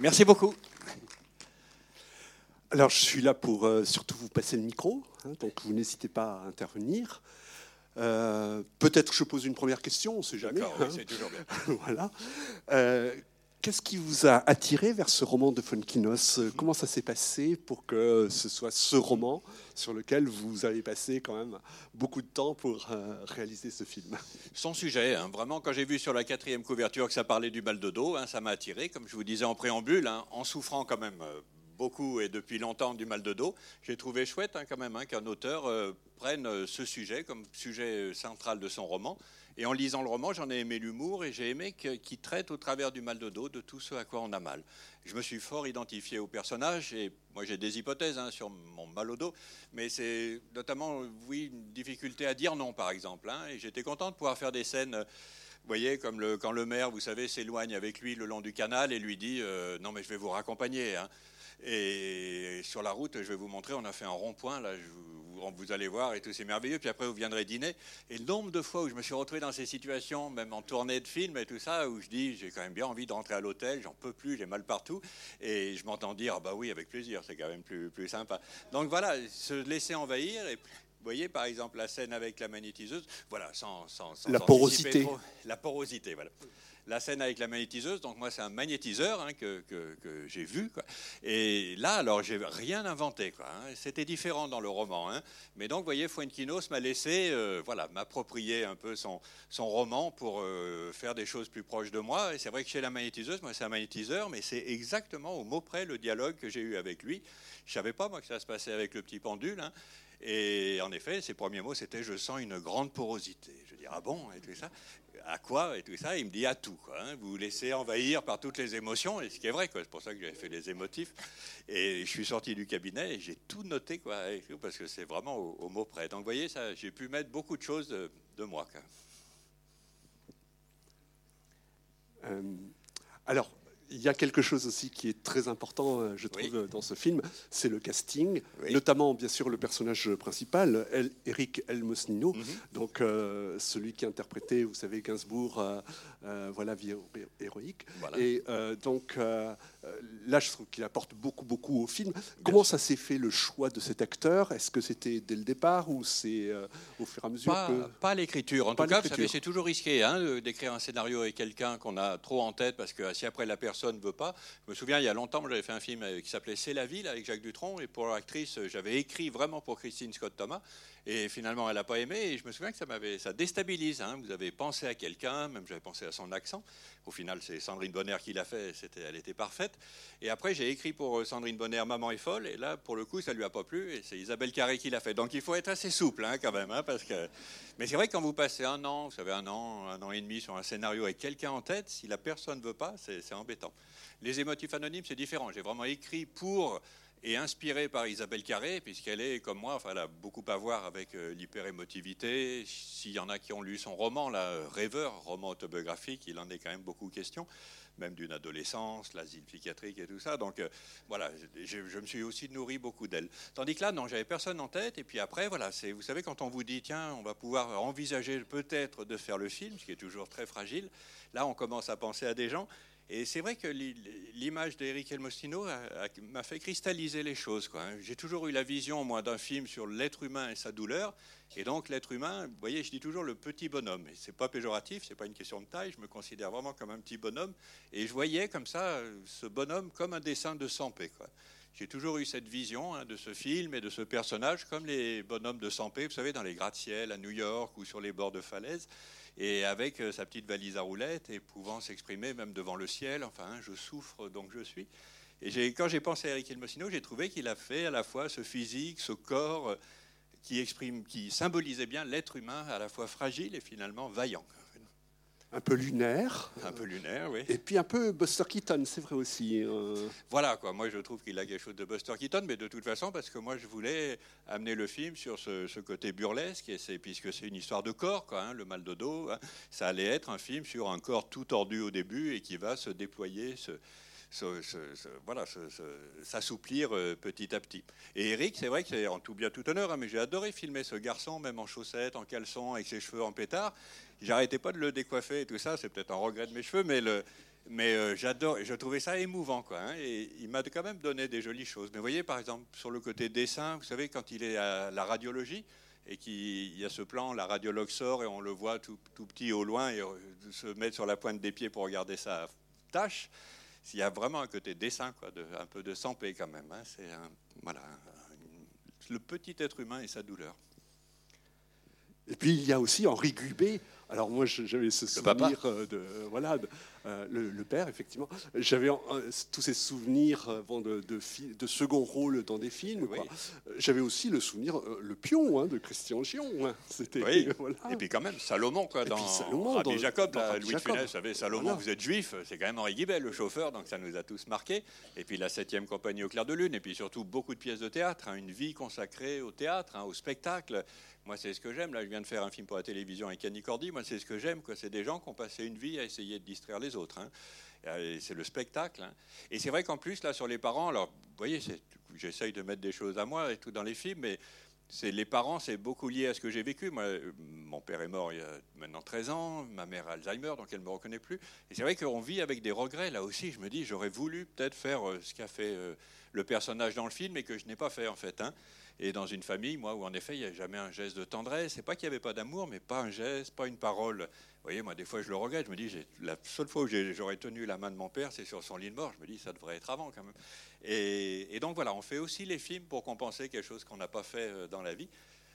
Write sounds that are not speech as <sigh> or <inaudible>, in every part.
Merci beaucoup. Alors, je suis là pour euh, surtout vous passer le micro, hein, donc vous n'hésitez pas à intervenir. Euh, peut-être je pose une première question, on ne sait jamais. Oui, toujours bien. <laughs> voilà. Euh, Qu'est-ce qui vous a attiré vers ce roman de Fonkinos Comment ça s'est passé pour que ce soit ce roman sur lequel vous avez passé quand même beaucoup de temps pour euh, réaliser ce film? Son sujet, hein, vraiment, quand j'ai vu sur la quatrième couverture que ça parlait du mal de dos, hein, ça m'a attiré, comme je vous disais en préambule, hein, en souffrant quand même euh, beaucoup et depuis longtemps du mal de dos. J'ai trouvé chouette hein, quand même hein, qu'un auteur euh, prenne euh, ce sujet comme sujet euh, central de son roman. Et en lisant le roman, j'en ai aimé l'humour et j'ai aimé qu'il traite au travers du mal de dos de tout ce à quoi on a mal. Je me suis fort identifié au personnage et moi j'ai des hypothèses hein, sur mon mal au dos, mais c'est notamment, oui, une difficulté à dire non par exemple. et j'étais content de pouvoir faire des scènes. vous voyez, comme quand le maire, vous savez, s'éloigne avec lui le long du canal et lui dit Non, mais je vais vous raccompagner. Et sur la route, je vais vous montrer, on a fait un rond-point, là, vous, allez voir, et tout, c'est merveilleux. Puis après, vous viendrez dîner. Et le nombre de fois où je me suis retrouvé dans ces situations, même en tournée de film et tout ça, où je dis J'ai quand même bien envie de rentrer à l'hôtel, j'en peux plus, j'ai mal partout. Et je m'entends dire Ah bah oui, avec plaisir, c'est quand même plus, plus sympa. Donc voilà, se laisser envahir. Vous voyez, par exemple, la scène avec la magnétiseuse, voilà, sans, sans, sans La porosité. trop. La porosité, voilà. La scène avec la magnétiseuse, donc moi c'est un magnétiseur hein, que, que- que j'ai vu. quoi. Et là, alors, j'ai rien inventé. quoi, hein. C'était différent dans le roman. hein. Mais donc, vous voyez, Fuenquinos m'a laissé euh, voilà, m'approprier un peu son, son roman pour euh, faire des choses plus proches de moi. Et c'est vrai que chez la magnétiseuse, moi c'est un magnétiseur, mais c'est exactement au mot près le dialogue que j'ai eu avec lui. Je savais pas, moi, que ça se passait avec le petit pendule. Et en effet, ses premiers mots, c'était Je sens une grande porosité. Je dis Ah bon? Et tout ça. À quoi? Et tout ça. Il me dit À tout. hein. Vous vous laissez envahir par toutes les émotions. Et ce qui est vrai, c'est pour ça que j'avais fait les émotifs. Et je suis sorti du cabinet et j'ai tout noté, parce que c'est vraiment au, mot près. Donc, vous voyez, j'ai pu mettre beaucoup de choses de, moi. Euh, alors, il y a quelque chose aussi qui est très important, euh, je trouve, Oui. dans ce film, c'est le casting, Oui. notamment bien sûr le personnage principal, El- Eric Elmosnino, Mhm. donc euh, celui qui interprétait, vous savez, Gainsbourg, euh, euh, voilà, vie hé- héroïque. Voilà. Et donc là, je trouve qu'il apporte beaucoup, beaucoup au film. Comment ça s'est fait le choix de cet acteur? Est-ce que c'était dès le départ ou c'est au fur et à mesure Pas, que... pas l'écriture. En Pas tout cas, vous savez, c'est toujours risqué hein, d'écrire un scénario avec quelqu'un qu'on a trop en tête parce que si après la personne ne veut pas. Je me souviens, il y a longtemps, j'avais fait un film euh, qui s'appelait C'est la ville avec Jacques Dutronc et pour l'actrice, euh, j'avais écrit vraiment pour Christine Scott Thomas et finalement, elle n'a pas aimé et je me souviens que ça m'avait, ça déstabilise. hein. Vous avez pensé à quelqu'un, même j'avais pensé à son accent. Au final, c'est Sandrine Bonner qui l'a fait, elle était parfaite. Et après, j'ai écrit pour euh, Sandrine Bonner Maman est folle et là, pour le coup, ça lui a pas plu et c'est Isabelle Carré qui l'a fait. Donc il faut être assez souple hein, quand même, hein, parce que. Mais c'est vrai que quand vous passez un an, vous savez, un an, un an et demi sur un scénario avec quelqu'un en tête, si la personne ne veut pas, c'est embêtant. Les émotifs anonymes, c'est différent. J'ai vraiment écrit pour et inspiré par Isabelle Carré, puisqu'elle est, comme moi, enfin, elle a beaucoup à voir avec euh, l'hyperémotivité. S'il y en a qui ont lu son roman, là, euh, Rêveur, roman autobiographique, il en est quand même beaucoup question, même d'une adolescence, l'asile psychiatrique et tout ça. Donc euh, voilà, je, je me suis aussi nourri beaucoup d'elle. Tandis que là, non, j'avais personne en tête. Et puis après, voilà, c'est, vous savez, quand on vous dit, tiens, on va pouvoir envisager peut-être de faire le film, ce qui est toujours très fragile, là, on commence à penser à des gens. Et c'est vrai que l'i- l'image d'Eric Elmostino m'a fait cristalliser les choses. hein. J'ai toujours eu la vision, moi, d'un film sur l'être humain et sa douleur. Et donc, l'être humain, vous voyez, je dis toujours le petit bonhomme. Et c'est pas péjoratif, c'est pas une question de taille. Je me considère vraiment comme un petit bonhomme. Et je voyais comme ça euh, ce bonhomme comme un dessin de Sampé. J'ai toujours eu cette vision hein, de ce film et de ce personnage comme les bonhommes de Sampé, vous savez, dans les gratte-ciel à New York ou sur les bords de falaises et avec euh, sa petite valise à roulettes et pouvant s'exprimer même devant le ciel. Enfin, hein, je souffre, donc je suis. Et quand j'ai pensé à Eric Elmosino, j'ai trouvé qu'il a fait à la fois ce physique, ce corps euh, qui exprime, qui symbolisait bien l'être humain à la fois fragile et finalement vaillant. Un peu lunaire, Un peu lunaire, oui. et puis un peu Buster Keaton, c'est vrai aussi. euh, Voilà, quoi. Moi, je trouve qu'il a quelque chose de Buster Keaton, mais de toute façon, parce que moi, je voulais amener le film sur ce, ce côté burlesque, et c'est, puisque c'est une histoire de corps, quoi, hein, le mal de dos. hein. ça allait être un film sur un corps tout tordu au début et qui va se déployer, se- voilà, s'assouplir euh, petit à petit. Et Eric, c'est vrai que c'est en tout bien tout honneur, hein, mais j'ai adoré filmer ce garçon, même en chaussettes, en caleçon, avec ses cheveux en pétard. J'arrêtais pas de le décoiffer et tout ça. C'est peut-être un regret de mes cheveux, mais le, Mais euh, j'adore, je trouvais ça émouvant, quoi. Hein, et il m'a quand même donné des jolies choses. Mais vous voyez, par exemple, sur le côté dessin, vous savez, quand il est à la radiologie et qu'il y a ce plan, la radiologue sort et on le voit tout, petit au loin et euh, se mettre sur la pointe des pieds pour regarder sa tâche. Il y a vraiment un côté dessin, quoi, de, un peu de santé quand même. Hein. c'est voilà, le petit être humain et sa douleur. Et puis il y a aussi Henri Gubet. Alors moi j'avais ce souvenir euh, de voilà euh, le, père, effectivement. J'avais tous ces souvenirs euh, de, de, de, second rôle dans des films. J'avais aussi le souvenir, le pion hein, de Christian Gion. Hein. C'était, <laughs> Et puis quand même, Salomon, quoi, dans Salomon, dans, Jacob, Louis de Funès, vous savez, Salomon, vous êtes juif, c'est quand même Henri Guibel, le chauffeur, donc ça nous a tous marqués. Et puis la septième compagnie au clair de lune, et puis surtout beaucoup de pièces de théâtre, hein, une vie consacrée au théâtre, au spectacle. Moi, c'est ce que j'aime. Là, je viens de faire un film pour la télévision avec Annie Cordy. Moi, c'est ce que j'aime. C'est des gens qui ont passé une vie à essayer de distraire les autres. Hein. C'est le spectacle. Hein. Et c'est vrai qu'en plus, là, sur les parents, alors, vous voyez, j'essaye de mettre des choses à moi et tout dans les films, mais les parents, c'est beaucoup lié à ce que j'ai vécu. Moi, mon père est mort il y a maintenant 13 ans, ma mère a Alzheimer, donc elle ne me reconnaît plus. Et c'est vrai qu'on vit avec des regrets. Là aussi, je me dis, j'aurais voulu peut-être faire euh, ce qu'a fait euh, le personnage dans le film et que je n'ai pas fait en fait. Hein. Et dans une famille, moi, où en effet, il n'y a jamais un geste de tendresse. C'est pas qu'il n'y avait pas d'amour, mais pas un geste, pas une parole. Vous voyez, moi, des fois, je le regrette. Je me dis, la seule fois où j'aurais tenu la main de mon père, c'est sur son lit de mort. Je me dis, ça devrait être avant quand même. Et, donc voilà, on fait aussi les films pour compenser quelque chose qu'on n'a pas fait euh, dans la vie.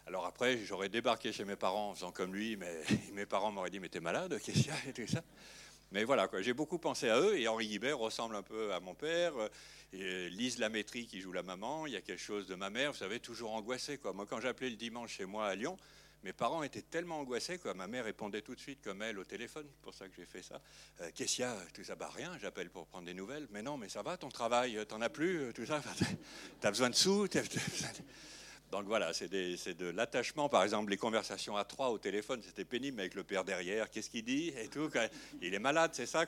Alors après, j'aurais débarqué chez mes parents en faisant comme lui, mais <laughs> mes parents m'auraient dit, mais t'es malade, qu'est-ce qu'il y a et tout ça. Mais voilà, j'ai beaucoup pensé à eux et Henri Guibert ressemble un peu à mon père. Et Lise Lamétrie qui joue la maman, il y a quelque chose de ma mère, vous savez, toujours angoissée. Quoi. Moi, quand j'appelais le dimanche chez moi à Lyon, mes parents étaient tellement angoissés que ma mère répondait tout de suite comme elle au téléphone. C'est pour ça que j'ai fait ça. Euh, qu'est-ce qu'il y a Tout ça, bah rien, j'appelle pour prendre des nouvelles. Mais non, mais ça va, ton travail, t'en as plus, tout ça. T'as besoin de sous donc voilà, c'est de l'attachement. Par exemple, les conversations à trois au téléphone, c'était pénible avec le père derrière. Qu'est-ce qu'il dit et tout. Il est malade, c'est ça.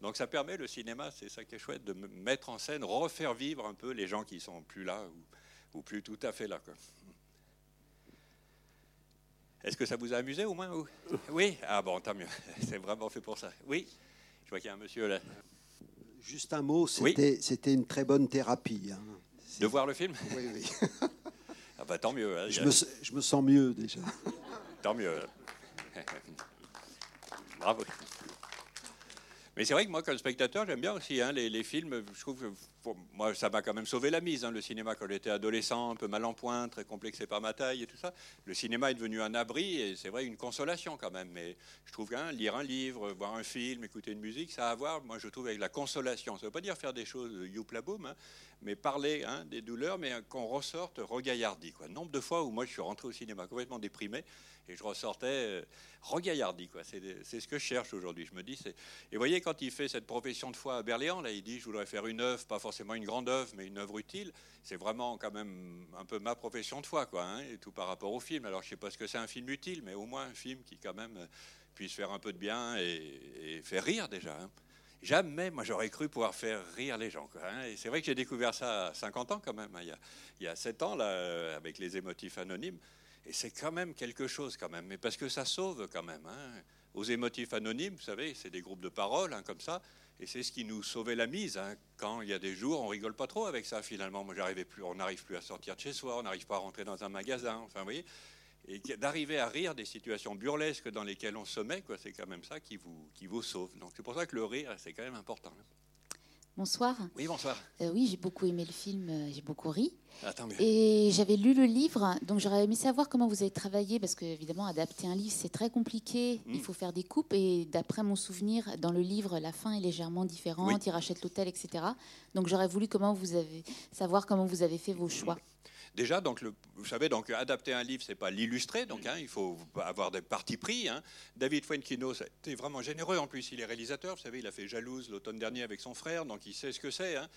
Donc ça permet le cinéma, c'est ça qui est chouette, de mettre en scène, refaire vivre un peu les gens qui sont plus là ou, plus tout à fait là. Est-ce que ça vous a amusé au moins Oui? Ah bon, tant mieux. <laughs> C'est vraiment fait pour ça. Oui? Je vois qu'il y a un monsieur là. Juste un mot, c'était une très bonne thérapie. Hein. De voir le film? Oui, oui. <laughs> <laughs> ah bah tant mieux. Hein, je, me, je me sens mieux déjà. Tant mieux. Bravo. Mais c'est vrai que moi, comme spectateur, j'aime bien aussi hein, les, films. Je trouve que moi, ça m'a quand même sauvé la mise. Hein, le cinéma, quand j'étais adolescent, un peu mal en point, très complexé par ma taille et tout ça. Le cinéma est devenu un abri et c'est vrai une consolation quand même. Mais je trouve que lire un livre, voir un film, écouter une musique, ça a à voir, moi, je trouve, avec la consolation. Ça ne veut pas dire faire des choses youpla boum, hein, mais parler des douleurs, mais qu'on ressorte regaillardi. Quoi. Nombre de fois où moi, je suis rentré au cinéma complètement déprimé et je ressortais euh, regaillardi. C'est, ce que je cherche aujourd'hui. Je me dis. Et voyez, quand il fait cette profession de foi à Berléand, là, il dit, je voudrais faire une œuvre, pas forcément une grande œuvre, mais une œuvre utile. C'est vraiment quand même un peu ma profession de foi, quoi, hein, et tout par rapport au film. Alors, je sais pas ce que c'est un film utile, mais au moins un film qui quand même puisse faire un peu de bien et, faire rire déjà. Hein. Jamais, moi, j'aurais cru pouvoir faire rire les gens. Hein. Et c'est vrai que j'ai découvert ça à 50 ans quand même. Il y a, il y a 7 ans, là, avec les émotifs anonymes. Et c'est quand même quelque chose, quand même, mais parce que ça sauve quand même. Hein. Aux émotifs anonymes, vous savez, c'est des groupes de parole, hein, comme ça, et c'est ce qui nous sauvait la mise. Hein. Quand il y a des jours, on rigole pas trop avec ça, finalement. Moi, j'arrivais plus, on n'arrive plus à sortir de chez soi, on n'arrive pas à rentrer dans un magasin, enfin, vous voyez. Et d'arriver à rire des situations burlesques dans lesquelles on se met, quoi, c'est quand même ça qui vous, qui vous sauve. Donc c'est pour ça que le rire, c'est quand même important. Bonsoir. Oui, bonsoir. Euh, oui, j'ai beaucoup aimé le film, euh, j'ai beaucoup ri. Ah, et j'avais lu le livre, donc j'aurais aimé savoir comment vous avez travaillé, parce que évidemment, adapter un livre, c'est très compliqué. Il mm. faut faire des coupes, et d'après mon souvenir, dans le livre, la fin est légèrement différente. Il rachète l'hôtel, etc. Donc j'aurais voulu comment vous avez savoir comment vous avez fait vos choix. Déjà, donc, vous savez, donc, adapter un livre, c'est pas l'illustrer, donc hein, il faut avoir des partis pris. Hein. David Fuenquino, c'était vraiment généreux. En plus, il est réalisateur. Vous savez, il a fait Jalouse l'automne dernier avec son frère, donc il sait ce que c'est. Hein.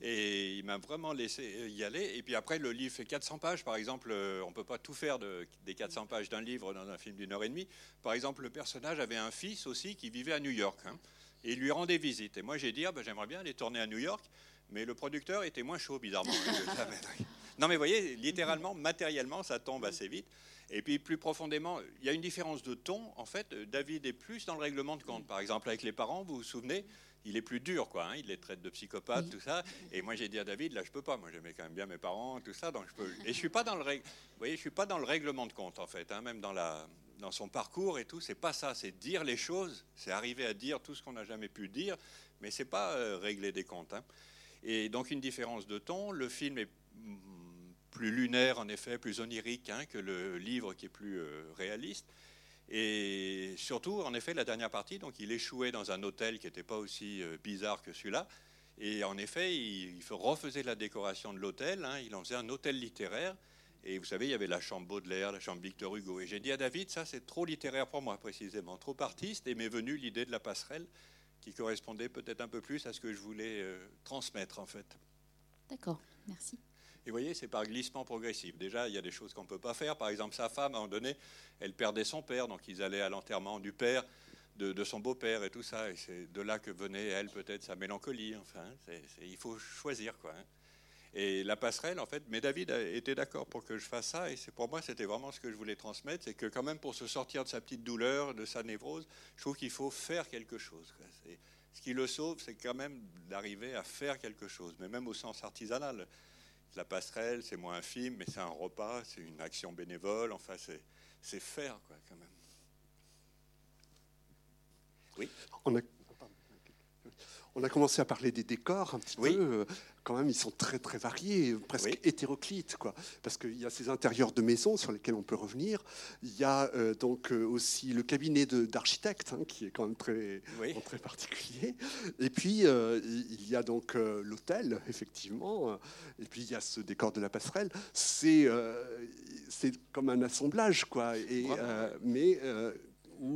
Et il m'a vraiment laissé y aller. Et puis après, le livre fait 400 pages. Par exemple, euh, on ne peut pas tout faire de, des 400 pages d'un livre dans un film d'une heure et demie. Par exemple, le personnage avait un fils aussi qui vivait à New York. et il lui rendait visite. Et moi, j'ai dit, ah, ben, j'aimerais bien aller tourner à New York. Mais le producteur était moins chaud, bizarrement. Non, mais vous voyez, littéralement, matériellement, ça tombe assez vite. Et puis plus profondément, il y a une différence de ton. En fait, David est plus dans le règlement de compte. Par exemple, avec les parents, vous vous souvenez, il est plus dur, quoi. Hein. il les traite de psychopathes, tout ça. Et moi, j'ai dit à David, là, je peux pas. Moi, j'aimais quand même bien mes parents, tout ça. Donc, je peux. Et je suis pas dans le, vous voyez, je suis pas dans le règlement de compte, en fait. Hein. même dans la, dans son parcours et tout, c'est pas ça. C'est dire les choses. C'est arriver à dire tout ce qu'on n'a jamais pu dire, mais c'est pas euh, régler des comptes. Hein. Et donc, une différence de ton. Le film est plus lunaire, en effet, plus onirique que le livre qui est plus euh, réaliste. Et surtout, en effet, la dernière partie, donc il échouait dans un hôtel qui n'était pas aussi euh, bizarre que celui-là. Et en effet, il, refaisait la décoration de l'hôtel. Hein. il en faisait un hôtel littéraire. Et vous savez, il y avait la chambre Baudelaire, la chambre Victor Hugo. Et j'ai dit à David, ça c'est trop littéraire pour moi précisément, trop artiste. Et m'est venue l'idée de la passerelle qui correspondait peut-être un peu plus à ce que je voulais euh, transmettre en fait. D'accord, merci. Et vous voyez, c'est par glissement progressif. Déjà, il y a des choses qu'on ne peut pas faire. Par exemple, sa femme, à un moment donné, elle perdait son père, donc ils allaient à l'enterrement du père, de, son beau-père et tout ça. Et c'est de là que venait, elle, peut-être sa mélancolie. Enfin, il faut choisir, quoi. Hein. Et la passerelle, en fait, mais David était d'accord pour que je fasse ça, et pour moi, c'était vraiment ce que je voulais transmettre, c'est que quand même, pour se sortir de sa petite douleur, de sa névrose, je trouve qu'il faut faire quelque chose. Ce qui le sauve, c'est quand même d'arriver à faire quelque chose, mais même au sens artisanal. La passerelle, c'est moins infime, mais c'est un repas, c'est une action bénévole, enfin, c'est faire, quoi, quand même. Oui? On a commencé à parler des décors un petit peu. Euh, quand même, ils sont très très variés, presque hétéroclites, quoi. Parce qu'il y a ces intérieurs de maisons sur lesquels on peut revenir. Il y a euh, donc euh, aussi le cabinet d'architecte, hein, qui est quand même très très particulier. Et puis il y a donc l'hôtel, effectivement. Et puis il y a ce décor de la passerelle. C'est c'est comme un assemblage, quoi. Et mais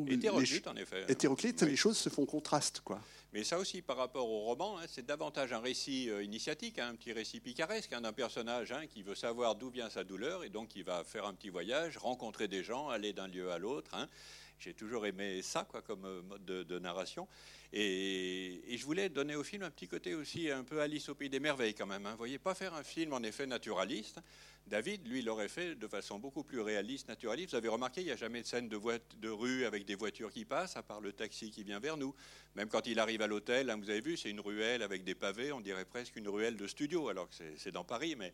hétéroclite, en effet. Hétéroclite, les choses se font contraste, quoi. Mais ça aussi, par rapport au roman, hein, c'est davantage un récit euh, initiatique, hein, un petit récit picaresque hein, d'un personnage qui veut savoir d'où vient sa douleur et donc il va faire un petit voyage, rencontrer des gens, aller d'un lieu à l'autre. J'ai toujours aimé ça quoi, comme euh, mode de, narration. Et, je voulais donner au film un petit côté aussi un peu Alice au pays des merveilles quand même. Vous voyez, pas faire un film en effet naturaliste, David, lui, l'aurait fait de façon beaucoup plus réaliste, naturaliste. Vous avez remarqué, il n'y a jamais de scène de, de, rue avec des voitures qui passent, à part le taxi qui vient vers nous. Même quand il arrive à l'hôtel, hein, vous avez vu, c'est une ruelle avec des pavés, on dirait presque une ruelle de studio, alors que c'est dans Paris. Mais...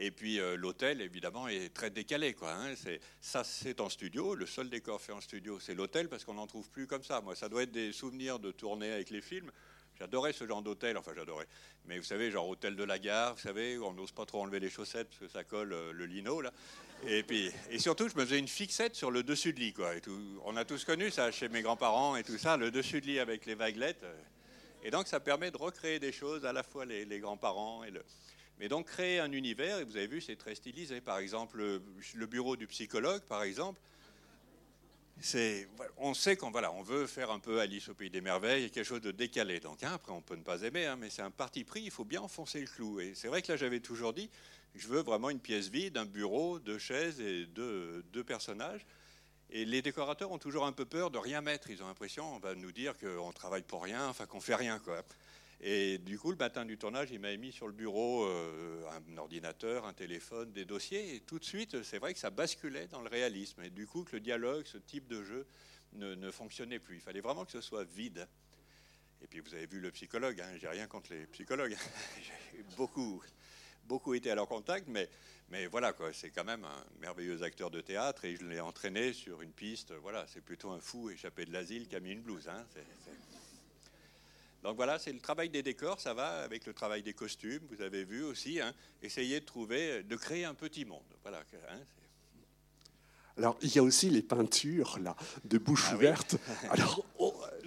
Et puis euh, l'hôtel, évidemment, est très décalé. Quoi, hein. Ça, c'est en studio. Le seul décor fait en studio, c'est l'hôtel, parce qu'on n'en trouve plus comme ça. Moi, ça doit être des souvenirs de tournée avec les films. J'adorais ce genre d'hôtel, enfin j'adorais. Mais vous savez, genre hôtel de la gare, vous savez, où on n'ose pas trop enlever les chaussettes parce que ça colle euh, le lino là. Et puis, et surtout, je me faisais une fixette sur le dessus de lit, quoi. Et tout. On a tous connu ça chez mes grands-parents et tout ça, le dessus de lit avec les vaguelettes. Et donc, ça permet de recréer des choses, à la fois les, les grands-parents et le. Mais donc, créer un univers, et vous avez vu, c'est très stylisé. Par exemple, le bureau du psychologue, par exemple on sait qu'on voilà, on veut faire un peu Alice au pays des merveilles, quelque chose de décalé. Donc hein, après, on peut ne pas aimer, hein, mais c'est un parti pris. Il faut bien enfoncer le clou. Et c'est vrai que là, j'avais toujours dit, je veux vraiment une pièce vide, un bureau, deux chaises et deux, deux personnages. Et les décorateurs ont toujours un peu peur de rien mettre. Ils ont l'impression, on va nous dire qu'on travaille pour rien, enfin qu'on fait rien, quoi. Et du coup, le matin du tournage, il m'avait mis sur le bureau euh, un ordinateur, un téléphone, des dossiers. Et tout de suite, c'est vrai que ça basculait dans le réalisme. Et du coup, que le dialogue, ce type de jeu, ne, fonctionnait plus. Il fallait vraiment que ce soit vide. Et puis, vous avez vu le psychologue. Hein, J'ai rien contre les psychologues. <laughs> J'ai beaucoup, beaucoup été à leur contact. Mais, voilà, c'est quand même un merveilleux acteur de théâtre. Et je l'ai entraîné sur une piste. Voilà, c'est plutôt un fou échappé de l'asile qui a mis une blouse. Hein, donc voilà, c'est le travail des décors, ça va avec le travail des costumes, vous avez vu aussi, hein, essayer de trouver, de créer un petit monde. Voilà, hein, alors, il y a aussi les peintures là, de bouche ah ouverte. <laughs> Alors,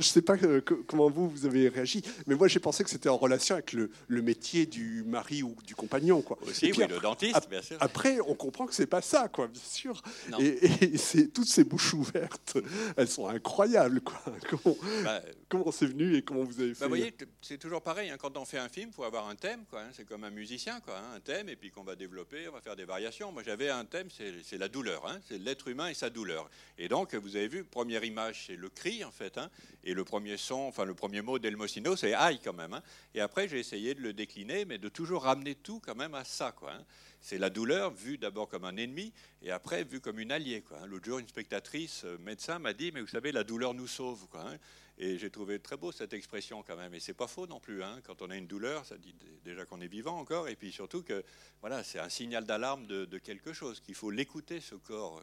ne sais pas euh, comment vous, vous avez réagi, mais moi, j'ai pensé que c'était en relation avec le, métier du mari ou du compagnon. Quoi. Aussi, oui, le dentiste, bien sûr. Après, on comprend que c'est pas ça, quoi, bien sûr. Et, <laughs> c'est, toutes ces bouches ouvertes, elles sont incroyables. Quoi. <laughs> Comment, bah, comment c'est venu et comment vous avez bah, fait? Vous voyez, c'est toujours pareil. Hein. quand on fait un film, il faut avoir un thème. Quoi, hein. c'est comme un musicien, quoi, hein. un thème, et puis qu'on va développer, on va faire des variations. Moi, j'avais un thème, c'est, la douleur. c'est l'être humain et sa douleur. Et donc, vous avez vu, première image, c'est le cri, en fait, hein, et le premier son, enfin le premier mot d'Elmosino, c'est aïe quand même. Hein. Et après, j'ai essayé de le décliner, mais de toujours ramener tout quand même à ça, quoi. Hein. c'est la douleur vue d'abord comme un ennemi et après vue comme une alliée. L'autre jour, une spectatrice euh, médecin m'a dit, mais vous savez, la douleur nous sauve. Hein. Et j'ai trouvé très beau cette expression quand même. Et c'est pas faux non plus. Hein. Quand on a une douleur, ça dit déjà qu'on est vivant encore. Et puis surtout que voilà, c'est un signal d'alarme de, quelque chose, qu'il faut l'écouter, ce corps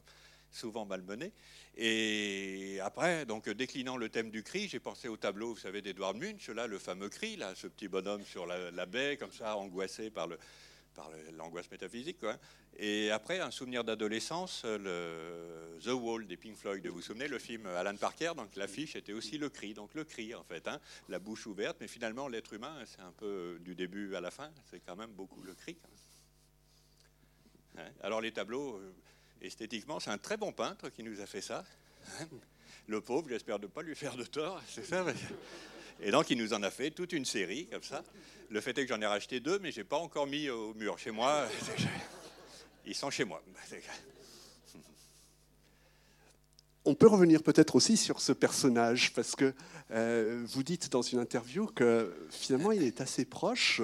souvent malmené. Et après, donc déclinant le thème du cri, j'ai pensé au tableau, vous savez, d'Edouard Munch, là, le fameux cri, là, ce petit bonhomme sur la baie, comme ça, angoissé par le, par l'angoisse métaphysique. Et après, un souvenir d'adolescence, le The Wall des Pink Floyd. Vous vous souvenez, le film Alan Parker, donc l'affiche était aussi le cri, donc le cri en fait, hein, la bouche ouverte. Mais finalement, l'être humain, c'est un peu du début à la fin, c'est quand même beaucoup le cri. Hein. Alors les tableaux, euh, esthétiquement, c'est un très bon peintre qui nous a fait ça. Le pauvre, j'espère ne pas lui faire de tort, c'est ça. Et donc, il nous en a fait toute une série comme ça. Le fait est que j'en ai racheté deux, mais je n'ai pas encore mis au mur. Chez moi, <laughs> ils sont chez moi. On peut revenir peut-être aussi sur ce personnage, parce que euh, vous dites dans une interview que finalement il est assez proche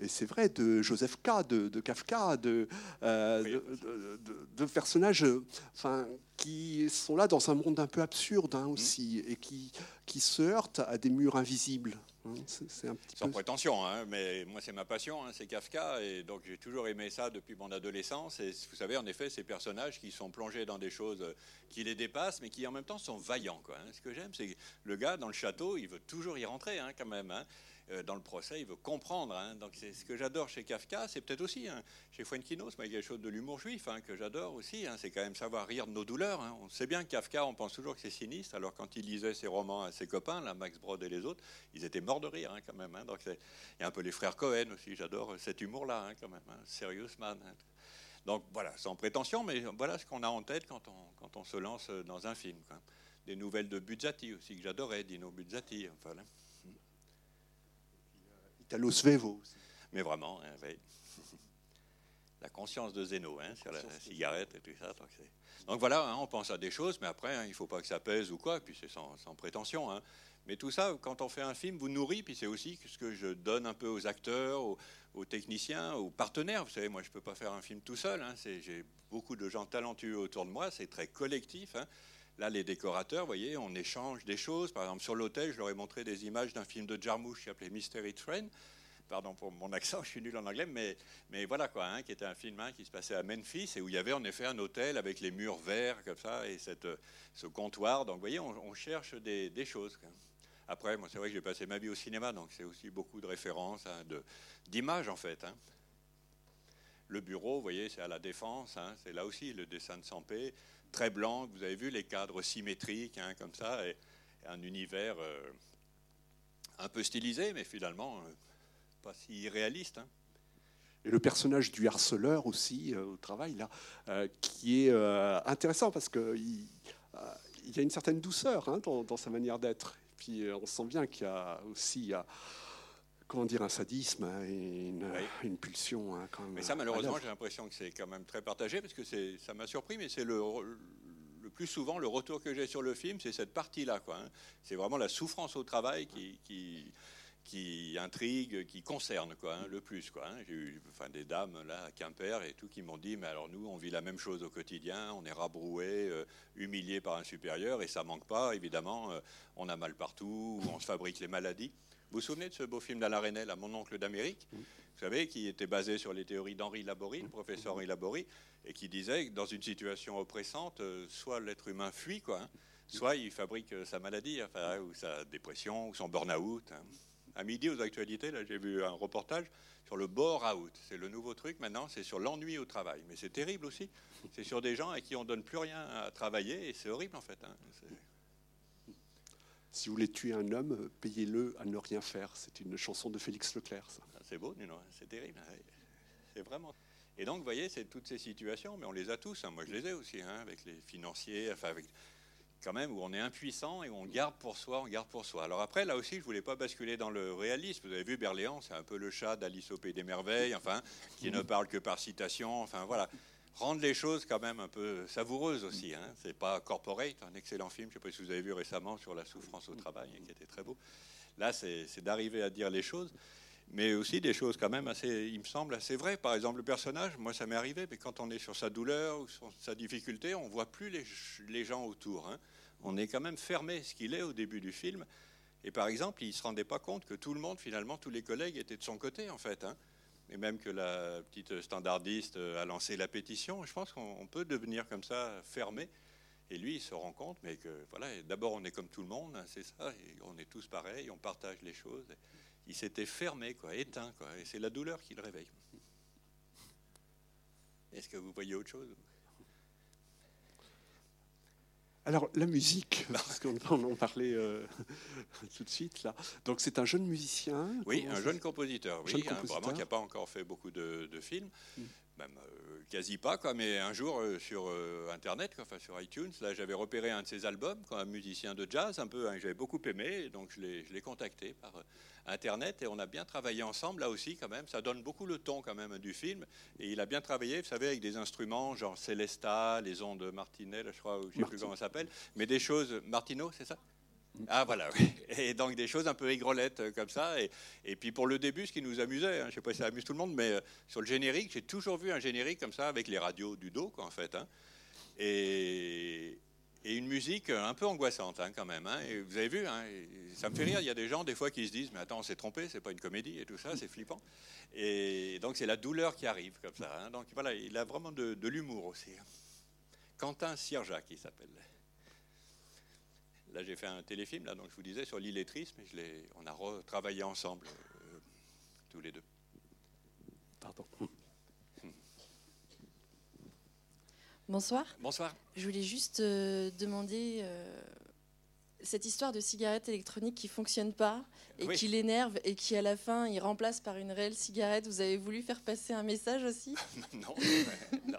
et c'est vrai, de Joseph K., de, Kafka, de, euh, de, personnages enfin, qui sont là dans un monde un peu absurde hein, aussi, et qui, qui se heurtent à des murs invisibles. Hein. C'est un petit Sans prétention, hein, mais moi c'est ma passion, c'est Kafka, et donc j'ai toujours aimé ça depuis mon adolescence. Et vous savez, en effet, ces personnages qui sont plongés dans des choses qui les dépassent, mais qui en même temps sont vaillants. Quoi, Ce que j'aime, c'est le gars dans le château, il veut toujours y rentrer quand même. Euh, dans le procès, il veut comprendre. Hein. Donc c'est ce que j'adore chez Kafka, c'est peut-être aussi hein, chez Fuenquinos, mais il y a quelque chose de l'humour juif hein, que j'adore aussi. c'est quand même savoir rire de nos douleurs. On sait bien que Kafka, on pense toujours que c'est sinistre, alors quand il lisait ses romans à ses copains, là, Max Brod et les autres, ils étaient morts de rire quand même. Donc il y a un peu les frères Cohen aussi, j'adore cet humour-là quand même. Serious man. Donc voilà, sans prétention, mais voilà ce qu'on a en tête quand on, se lance dans un film. Des nouvelles de Buzzati aussi, que j'adorais, Dino Buzzati. Italo Svevo. Mais vraiment, hein, <laughs> la conscience de Zeno hein, sur la, cigarette et tout ça. Donc, voilà, hein, on pense à des choses, mais après, il ne faut pas que ça pèse ou quoi, puis c'est sans, prétention. Mais tout ça, quand on fait un film, vous nourrit, puis c'est aussi ce que je donne un peu aux acteurs, aux, techniciens, aux partenaires. Vous savez, moi, je ne peux pas faire un film tout seul. J'ai beaucoup de gens talentueux autour de moi, c'est très collectif. Là, les décorateurs, vous voyez, on échange des choses. Par exemple, sur l'hôtel, je leur ai montré des images d'un film de Jarmusch qui s'appelait Mystery Train. Pardon pour mon accent, <laughs> je suis nul en anglais, mais, mais voilà quoi, hein, qui était un film hein, qui se passait à Memphis et où il y avait en effet un hôtel avec les murs verts comme ça et cette, ce comptoir. Donc vous voyez, on, cherche des, choses. Après, moi, c'est vrai que j'ai passé ma vie au cinéma, donc c'est aussi beaucoup de références, hein, d'images en fait. Le bureau, vous voyez, c'est à la Défense, c'est là aussi le dessin de Sampé très blanc. Vous avez vu les cadres symétriques, hein, comme ça, et, un univers euh, un peu stylisé, mais finalement euh, pas si réaliste. Hein. Et le personnage du harceleur aussi euh, au travail, là, qui est intéressant parce qu'il il y a une certaine douceur hein, dans, sa manière d'être. Puis on sent bien qu'il y a aussi comment dire, un sadisme hein, une, pulsion. Hein, quand même mais ça, malheureusement, j'ai l'impression que c'est quand même très partagé, parce que ça m'a surpris, mais c'est le, le plus souvent le retour que j'ai sur le film, c'est cette partie-là. Hein. C'est vraiment la souffrance au travail qui, qui, qui intrigue, qui concerne quoi, le plus. Quoi, J'ai eu enfin, des dames là à Quimper et tout qui m'ont dit, mais alors nous, on vit la même chose au quotidien, on est rabroué, euh, humilié par un supérieur, et ça manque pas, évidemment, euh, on a mal partout, on se fabrique les maladies. Vous vous souvenez de ce beau film d'Alain Resnais, Mon oncle d'Amérique Vous savez, qui était basé sur les théories d'Henri Laborie, le professeur Henri Laborie, et qui disait que dans une situation oppressante, euh, soit l'être humain fuit, quoi, hein, soit il fabrique euh, sa maladie, enfin, ou sa dépression, ou son burn-out. Hein. À midi, aux actualités, là, j'ai vu un reportage sur le bore-out. C'est le nouveau truc maintenant, c'est sur l'ennui au travail. Mais c'est terrible aussi. C'est sur des gens à qui on donne plus rien à travailler, et c'est horrible en fait. Hein. Si vous voulez tuer un homme, payez-le à ne rien faire. C'est une chanson de Félix Leclerc. Ah, c'est beau, c'est terrible. Hein. C'est vraiment. Et donc, vous voyez, c'est toutes ces situations, mais on les a tous. Hein. Moi, je les ai aussi, hein, avec les financiers, enfin, avec quand même où on est impuissant et où on garde pour soi, on garde pour soi. Alors après, là aussi, je voulais pas basculer dans le réalisme. Vous avez vu Berléand, c'est un peu le chat d'Alice au Pays des Merveilles, enfin, qui ne parle que par citation. Enfin, voilà rendre les choses quand même un peu savoureuses aussi. Hein. C'est pas corporate, un excellent film, je ne sais pas si vous avez vu récemment sur la souffrance au travail, qui était très beau. Là, c'est d'arriver à dire les choses. mais aussi des choses quand même assez, il me semble, assez vraies. Par exemple, le personnage, moi ça m'est arrivé, mais quand on est sur sa douleur ou sur sa difficulté, on voit plus les, gens autour. Hein. On est quand même fermé, ce qu'il est au début du film. Et par exemple, il ne se rendait pas compte que tout le monde, finalement, tous les collègues étaient de son côté, en fait. Hein. Et même que la petite standardiste a lancé la pétition. Je pense qu'on peut devenir comme ça fermé. Et lui, il se rend compte, mais que voilà, d'abord on est comme tout le monde, hein, c'est ça, on est tous pareils, on partage les choses il s'était fermé, quoi, éteint, quoi, et c'est la douleur qui le réveille. Est-ce que vous voyez autre chose alors la musique, <laughs> parce qu'on en parlait euh, <laughs> tout de suite là. Donc c'est un jeune musicien. Oui, un jeune compositeur, oui, hein, vraiment qui n'a pas encore fait beaucoup de, films. Mm même euh, quasi pas, quoi, mais un jour euh, sur euh, Internet, enfin sur iTunes, là j'avais repéré un de ses albums, quoi, un musicien de jazz, un peu, hein, j'avais beaucoup aimé, donc je l'ai contacté par Internet et on a bien travaillé ensemble, là aussi quand même, ça donne beaucoup le ton quand même du film, et il a bien travaillé, vous savez, avec des instruments genre Célesta, les ondes Martinel, je crois, je ne sais plus comment ça s'appelle, mais des choses, Martino, c'est ça? Ah voilà. Et donc des choses un peu aigrelettes euh, comme ça. Et, puis pour le début, ce qui nous amusait, hein, je ne sais pas si ça amuse tout le monde, mais euh, sur le générique, j'ai toujours vu un générique comme ça avec les radios du dos, en fait. Hein. Et, une musique un peu angoissante hein, quand même. Et vous avez vu, ça me fait rire, il y a des gens des fois qui se disent, mais attends, on s'est trompé, c'est pas une comédie et tout ça, c'est flippant. Et donc c'est la douleur qui arrive comme ça. Donc voilà, il a vraiment de, de l'humour aussi. Quentin Sirja qui s'appelle. Là, j'ai fait un téléfilm, là, donc je vous disais, sur l'illettrisme, et on a retravaillé ensemble, euh, tous les deux. Pardon. Bonsoir. Bonsoir. Je voulais juste euh, demander euh, cette histoire de cigarette électronique qui fonctionne pas et qui l'énerve et qui à la fin il remplace par une réelle cigarette. Vous avez voulu faire passer un message aussi? <laughs> Non, non.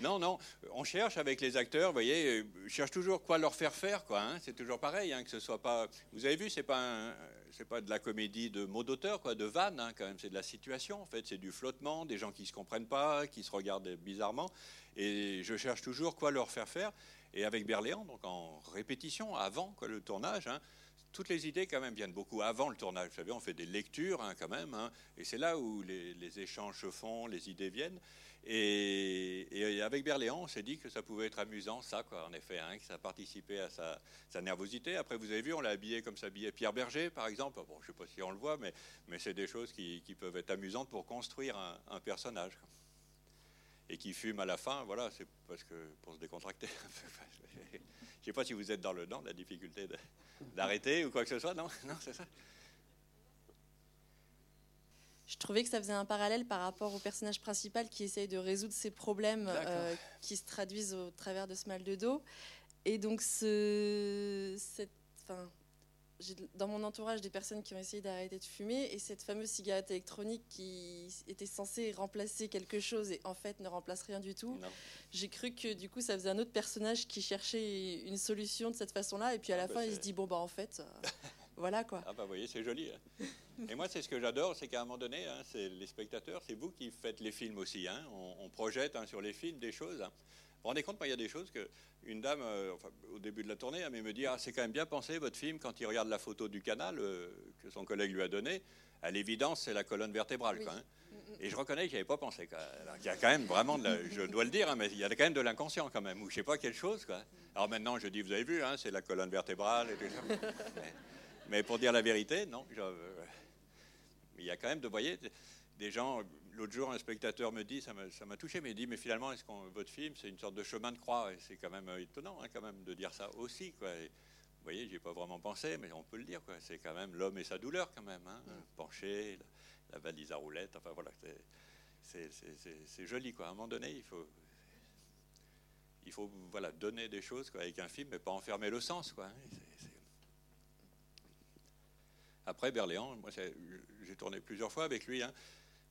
Non, non, on cherche avec les acteurs, vous voyez, je cherche toujours quoi leur faire faire, quoi. Hein. c'est toujours pareil, hein, que ce soit pas. Vous avez vu, c'est pas c'est pas de la comédie de mots d'auteur, quoi, de vanne, hein, quand même. C'est de la situation, en fait. C'est du flottement, des gens qui se comprennent pas, qui se regardent bizarrement. Et je cherche toujours quoi leur faire faire. Et avec Berléand, donc en répétition, avant le tournage, toutes les idées quand même viennent beaucoup avant le tournage. Vous savez, on fait des lectures quand même, et c'est là où les, échanges se font, les idées viennent. Et, avec Berléand, on s'est dit que ça pouvait être amusant, ça, quoi, en effet, hein, que ça participait à sa, nervosité. Après, vous avez vu, on l'a habillé comme s'habillait Pierre Berger, par exemple. Bon, je ne sais pas si on le voit, mais c'est des choses qui, peuvent être amusantes pour construire un, personnage. Et qui fume à la fin, voilà, c'est parce que pour se décontracter. <laughs> je ne sais pas si vous êtes dans le dans la difficulté d'arrêter ou quoi que ce soit, non? <laughs> Non, c'est ça je trouvais que ça faisait un parallèle par rapport au personnage principal qui essaye de résoudre ses problèmes euh, qui se traduisent au travers de ce mal de dos. Et donc, ce, cette, enfin, j'ai dans mon entourage des personnes qui ont essayé d'arrêter de fumer et cette fameuse cigarette électronique qui était censée remplacer quelque chose et en fait ne remplace rien du tout. J'ai cru que du coup ça faisait un autre personnage qui cherchait une solution de cette façon-là et puis à la ah, fin bah, il se dit bon bah en fait euh, <laughs> voilà quoi. Ah bah vous voyez c'est joli. Hein. Et moi, c'est ce que j'adore, c'est qu'à un moment donné, hein, c'est les spectateurs, c'est vous qui faites les films aussi. Hein. On, projette sur les films des choses. Vous vous rendez compte, moi, il y a des choses que une dame, euh, au début de la tournée, elle me dit Ah, c'est quand même bien pensé votre film quand il regarde la photo du canal euh, que son collègue lui a donnée. À l'évidence, c'est la colonne vertébrale. Quoi, Et je reconnais que je avais pas pensé. il y a quand même vraiment, je dois le dire, mais il y a quand même de l'inconscient quand même, ou je sais pas quelle chose. Quoi. Alors maintenant, je dis Vous avez vu, c'est la colonne vertébrale et tout ça. mais, pour dire la vérité, non. Je, il y a quand même, de, voyez, des gens. L'autre jour, un spectateur me dit, ça m'a touché, mais il dit, mais finalement, est-ce que votre film, c'est une sorte de chemin de croix? Et c'est quand même euh, étonnant, hein, quand même, de dire ça aussi, quoi. vous voyez, j'y ai pas vraiment pensé, mais on peut le dire. C'est quand même l'homme et sa douleur, quand même, hein. penché, la, valise à roulettes, enfin voilà, c'est joli, quoi. À un moment donné, il faut, il faut voilà, donner des choses quoi, avec un film, mais pas enfermer le sens. Quoi. Hein. Après, Berléand, moi, j'ai tourné plusieurs fois avec lui, hein.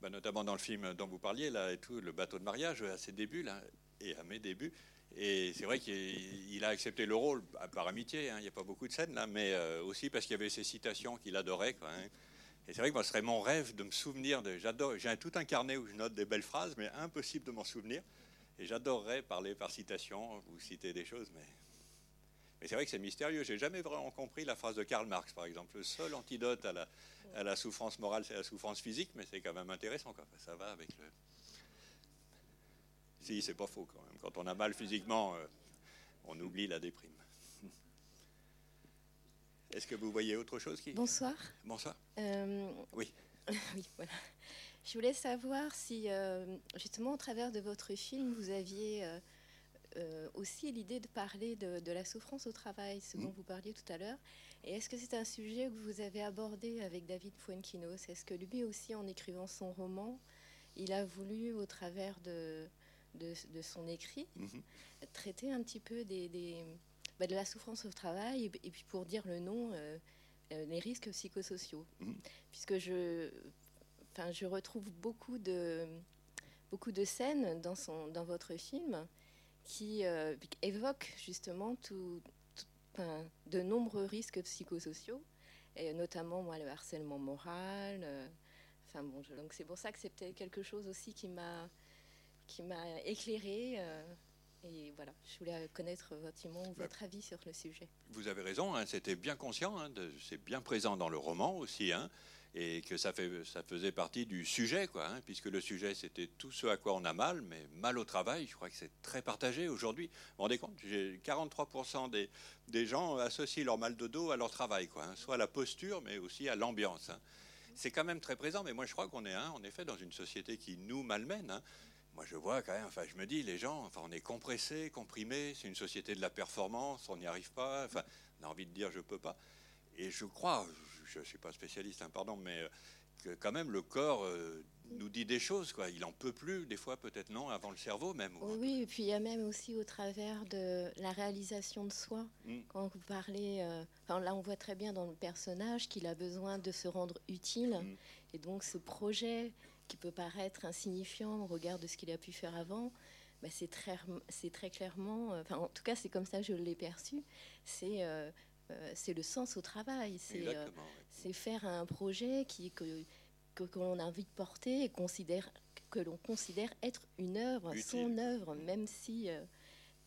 Bah, notamment dans le film dont vous parliez, là, et tout, le bateau de mariage, à ses débuts, là, et à mes débuts. Et c'est vrai qu'il a accepté le rôle par amitié, hein. il n'y a pas beaucoup de scènes là, mais euh, aussi parce qu'il y avait ces citations qu'il adorait. Hein. Et c'est vrai que moi, ce serait mon rêve de me souvenir de. J'adore. J'ai tout un carnet où je note des belles phrases, mais impossible de m'en souvenir. Et j'adorerais parler par citation ou citer des choses, mais Mais c'est vrai que c'est mystérieux. J'ai jamais vraiment compris la phrase de Karl Marx, par exemple. Le seul antidote à la, à la souffrance morale, c'est la souffrance physique, mais c'est quand même intéressant. Quoi. Ça va avec le. Si, c'est pas faux quand même. Quand on a mal physiquement, euh, on oublie la déprime. Est-ce que vous voyez autre chose qui... Bonsoir. Bonsoir. Euh, oui. <laughs> oui, voilà. Je voulais savoir si, euh, justement, au travers de votre film, vous aviez euh, aussi l'idée de parler de, la souffrance au travail, ce dont mm. vous parliez tout à l'heure. Et est-ce que c'est un sujet que vous avez abordé avec David Fuenquinos? Est-ce que lui aussi, en écrivant son roman, il a voulu, au travers de, de, son écrit, mm-hmm. traiter un petit peu des, bah, de la souffrance au travail et, puis pour dire le nom, euh, les risques psychosociaux? Mm-hmm. Puisque je, retrouve beaucoup de, beaucoup de scènes dans, son, dans votre film qui euh, évoquent justement tout, de nombreux risques psychosociaux, et notamment moi, le harcèlement moral. Euh, enfin bon, donc c'est pour ça que c'est peut-être quelque chose aussi qui m'a qui m'a éclairé. Euh, et voilà, je voulais connaître votre, votre avis sur le sujet. Vous avez raison, hein, c'était bien conscient, hein, c'est bien présent dans le roman aussi. Hein, et que ça, faisait partie du sujet, quoi, hein, puisque le sujet c'était tout ce à quoi on a mal, mais mal au travail, je crois que c'est très partagé aujourd'hui. Vous vous rendez compte 43% des, des gens associent leur mal de dos à leur travail, quoi, hein, soit à la posture, mais aussi à l'ambiance. Hein. C'est quand même très présent, mais moi je crois qu'on est en effet dans une société qui nous malmène. Moi, je vois quand même, enfin, je me dis, les gens, enfin, on est compressés, comprimés, c'est une société de la performance, on n'y arrive pas, enfin, on a envie de dire je peux pas. Et je crois, je ne suis pas spécialiste, hein, pardon, mais euh, que quand même le corps euh, nous dit des choses. Quoi. Il en peut plus, des fois peut-être non, avant le cerveau même. Oui, et puis il y a même aussi au travers de la réalisation de soi. Mm. Quand vous parlez, euh, enfin, là on voit très bien dans le personnage qu'il a besoin de se rendre utile. Mm. Et donc ce projet qui peut paraître insignifiant au regard de ce qu'il a pu faire avant, bah, c'est très, très clairement, enfin en tout cas c'est comme ça que je l'ai perçu, c'est euh, c'est le sens au travail. C'est euh, faire un projet qui, que, que, l'on a envie de porter et considère, que l'on considère être une œuvre, son œuvre, même si euh,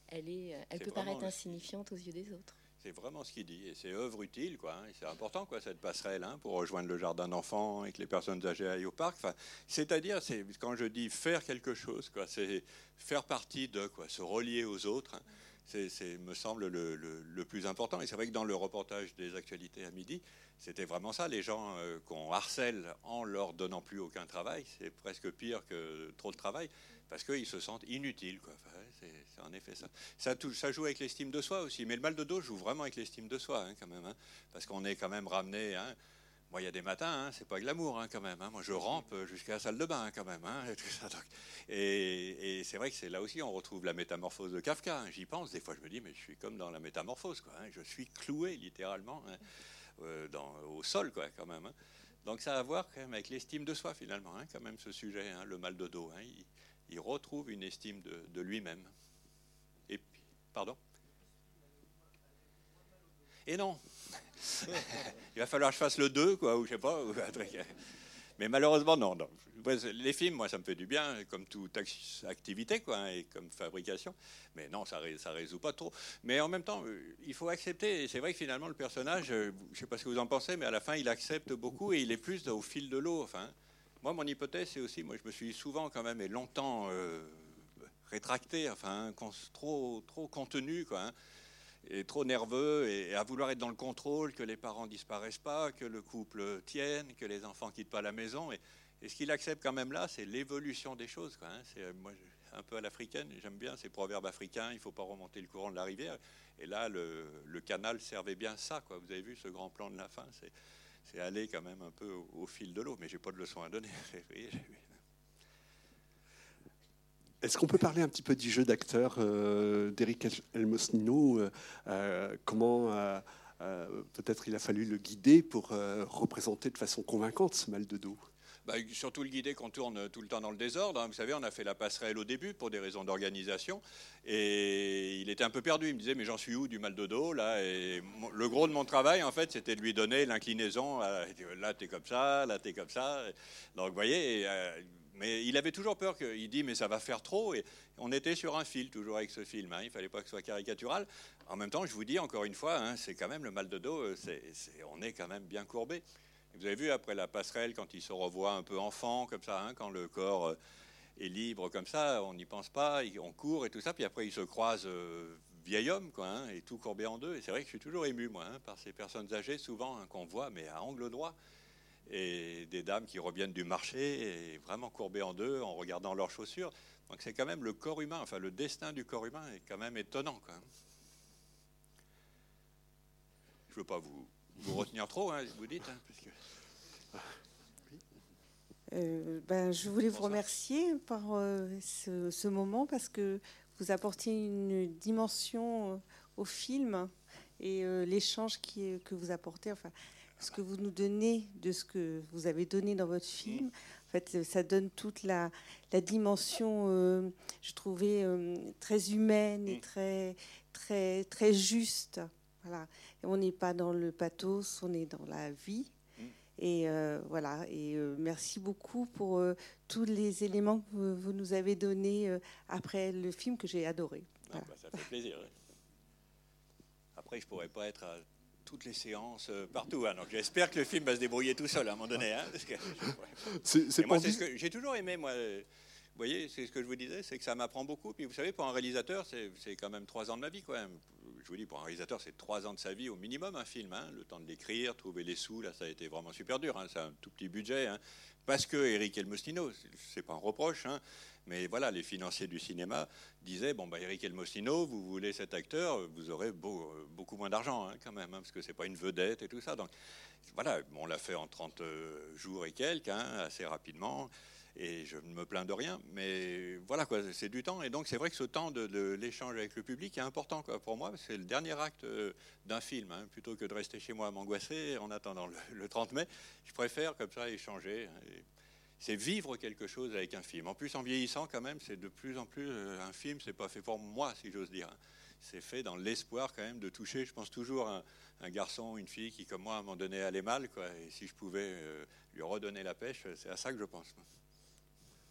elle, est, elle peut paraître insignifiante aux yeux des autres. C'est vraiment ce qu'il dit. Et c'est œuvre utile, quoi. Hein. C'est important, quoi, cette passerelle, hein, pour rejoindre le jardin d'enfants et que les personnes âgées aillent au parc. Enfin, c'est-à-dire, c'est quand je dis faire quelque chose, quoi, c'est faire partie de, quoi, se relier aux autres. Hein c'est, me semble, le, plus important. Et c'est vrai que dans le reportage des actualités à midi, c'était vraiment ça. Les gens euh, qu'on harcèle en leur donnant plus aucun travail, c'est presque pire que trop de travail, parce qu'ils se sentent inutiles. Quoi. c'est, en effet ça. Ça, ça joue avec l'estime de soi aussi. Mais le mal de dos joue vraiment avec l'estime de soi, hein, quand même. Hein. parce qu'on est quand même ramené. Hein, moi, il y a des matins, hein, c'est pas glamour hein, quand même. Hein. Moi, je rampe jusqu'à la salle de bain quand même. <laughs> Et, c'est vrai que c'est là aussi on retrouve la métamorphose de Kafka. J'y pense, des fois je me dis, mais je suis comme dans la métamorphose. Quoi, Je suis cloué littéralement euh, au sol quoi, quand même. Donc ça a à voir quand même avec l'estime de soi finalement, quand même ce sujet, le mal de dos. Il, retrouve une estime de, de lui-même. Et puis, pardon? Et non. <laughs> Il va falloir que je fasse le 2, quoi, ou je sais pas. Mais malheureusement, non, Les films, moi, ça me fait du bien, comme toute activité, quoi, hein, et comme fabrication. Mais non, ça ne résout pas trop. Mais en même temps, euh, il faut accepter. C'est vrai que finalement, le personnage, euh, je ne sais pas ce que vous en pensez, mais à la fin, il accepte beaucoup et il est plus au fil de l'eau. Enfin, moi, mon hypothèse, c'est aussi, moi, je me suis souvent quand même et longtemps euh, rétracté, enfin, trop, trop contenu, quoi. Hein est trop nerveux et, à vouloir être dans le contrôle, que les parents disparaissent pas, que le couple tienne, que les enfants quittent pas la maison. Et, ce qu'il accepte quand même là, c'est l'évolution des choses. Quoi, hein. C'est moi un peu à l'africaine, j'aime bien ces proverbes africains. Il faut pas remonter le courant de la rivière. Et là, le, canal servait bien ça. Quoi. Vous avez vu ce grand plan de la fin, c'est aller quand même un peu au, fil de l'eau. Mais j'ai pas de leçon à donner. <laughs> Est-ce qu'on peut parler un petit peu du jeu d'acteur euh, d'Eric Elmosnino euh, euh, Comment peut-être il a fallu le guider pour représenter de façon convaincante ce mal de dos? Bah, surtout le guider qu'on tourne tout le temps dans le désordre. Hein. Vous savez, on a fait la passerelle au début pour des raisons d'organisation. Et il était un peu perdu. Il me disait, mais j'en suis où du mal de dos là? Le gros de mon travail, en fait, c'était de lui donner l'inclinaison. Là, tu es comme ça, là, tu es comme ça. Donc, vous voyez, Mais il avait toujours peur qu'il dit mais ça va faire trop et on était sur un fil toujours avec ce film. Hein. Il fallait pas que ce soit caricatural. En même temps, je vous dis encore une fois, hein, c'est quand même le mal de dos. Euh, on est quand même bien courbé. Vous avez vu après la passerelle quand il se revoit un peu enfant comme ça, hein, quand le corps euh, est libre comme ça, on n'y pense pas, on court et tout ça, puis après il se croise euh, vieil homme quoi, et tout courbé en deux. Et c'est vrai que je suis toujours ému moi par ces personnes âgées souvent qu'on voit mais à angle droit et des dames qui reviennent du marché et vraiment courbées en deux en regardant leurs chaussures. Donc c'est quand même le corps humain, enfin le destin du corps humain est quand même étonnant. Je ne veux pas vous, vous retenir trop, hein, vous dites. Hein, euh, ben, je voulais vous remercier par euh, ce, moment parce que vous apportiez une dimension euh, au film et l'échange que vous apportez. Enfin, ce que vous nous donnez de ce que vous avez donné dans votre film. En fait, ça donne toute la, dimension, euh, je trouvais, euh, très humaine et très, très, très juste. Voilà. on n'est pas dans le pathos, on est dans la vie. Et euh, voilà. Et merci beaucoup pour tous les éléments que vous, nous avez donnés après le film que j'ai adoré. Ah, bah, ça fait plaisir. Après, je pourrais pas être à toutes les séances euh, partout. Hein. Donc j'espère que le film va se débrouiller tout seul à un moment donné. Hein, <laughs> j'ai toujours aimé, moi. Vous voyez, c'est ce que je vous disais, c'est que ça m'apprend beaucoup. Puis vous savez, pour un réalisateur, c'est quand même trois ans de ma vie, quand même. Je vous dis, pour un réalisateur, c'est trois ans de sa vie au minimum, un film. Hein. Le temps de l'écrire, trouver les sous, là, ça a été vraiment super dur. C'est un tout petit budget. Parce que Eric Elmostino, c'est pas un reproche, mais voilà, les financiers du cinéma disaient bon, bah, Eric Elmostino, vous voulez cet acteur, vous aurez beaucoup moins d'argent hein, quand même, hein, parce que c'est pas une vedette et tout ça. Donc voilà, on l'a fait en 30 euh, jours et quelques, hein, assez rapidement. Et je ne me plains de rien, mais voilà quoi, c'est du temps. Et donc c'est vrai que ce temps de, l'échange avec le public est important pour moi. C'est le dernier acte euh, d'un film, plutôt que de rester chez moi à m'angoisser en attendant le, 30 mai. Je préfère comme ça échanger c'est vivre quelque chose avec un film. En plus, en vieillissant, quand même, c'est de plus en plus euh, un film. C'est pas fait pour moi, si j'ose dire. C'est fait dans l'espoir quand même de toucher. Je pense toujours à un, garçon, une fille qui, comme moi, à un moment donné, allait mal. Et si je pouvais euh, lui redonner la pêche, c'est à ça que je pense.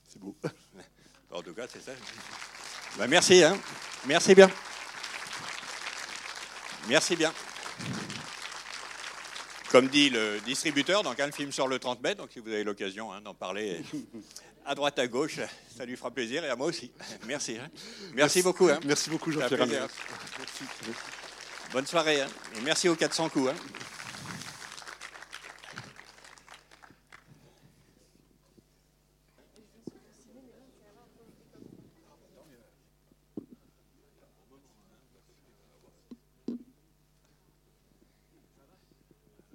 C'est beau. En tout cas, c'est ça. Ben, merci. Hein. Merci bien. Merci bien comme dit le distributeur, donc un film sur le 30 mètres. Donc si vous avez l'occasion hein, d'en parler à droite, à gauche, ça lui fera plaisir et à moi aussi. Merci. Hein. Merci, beaucoup. Hein. Merci beaucoup, Jean-Pierre. Bonne soirée. Et merci aux 400 coups.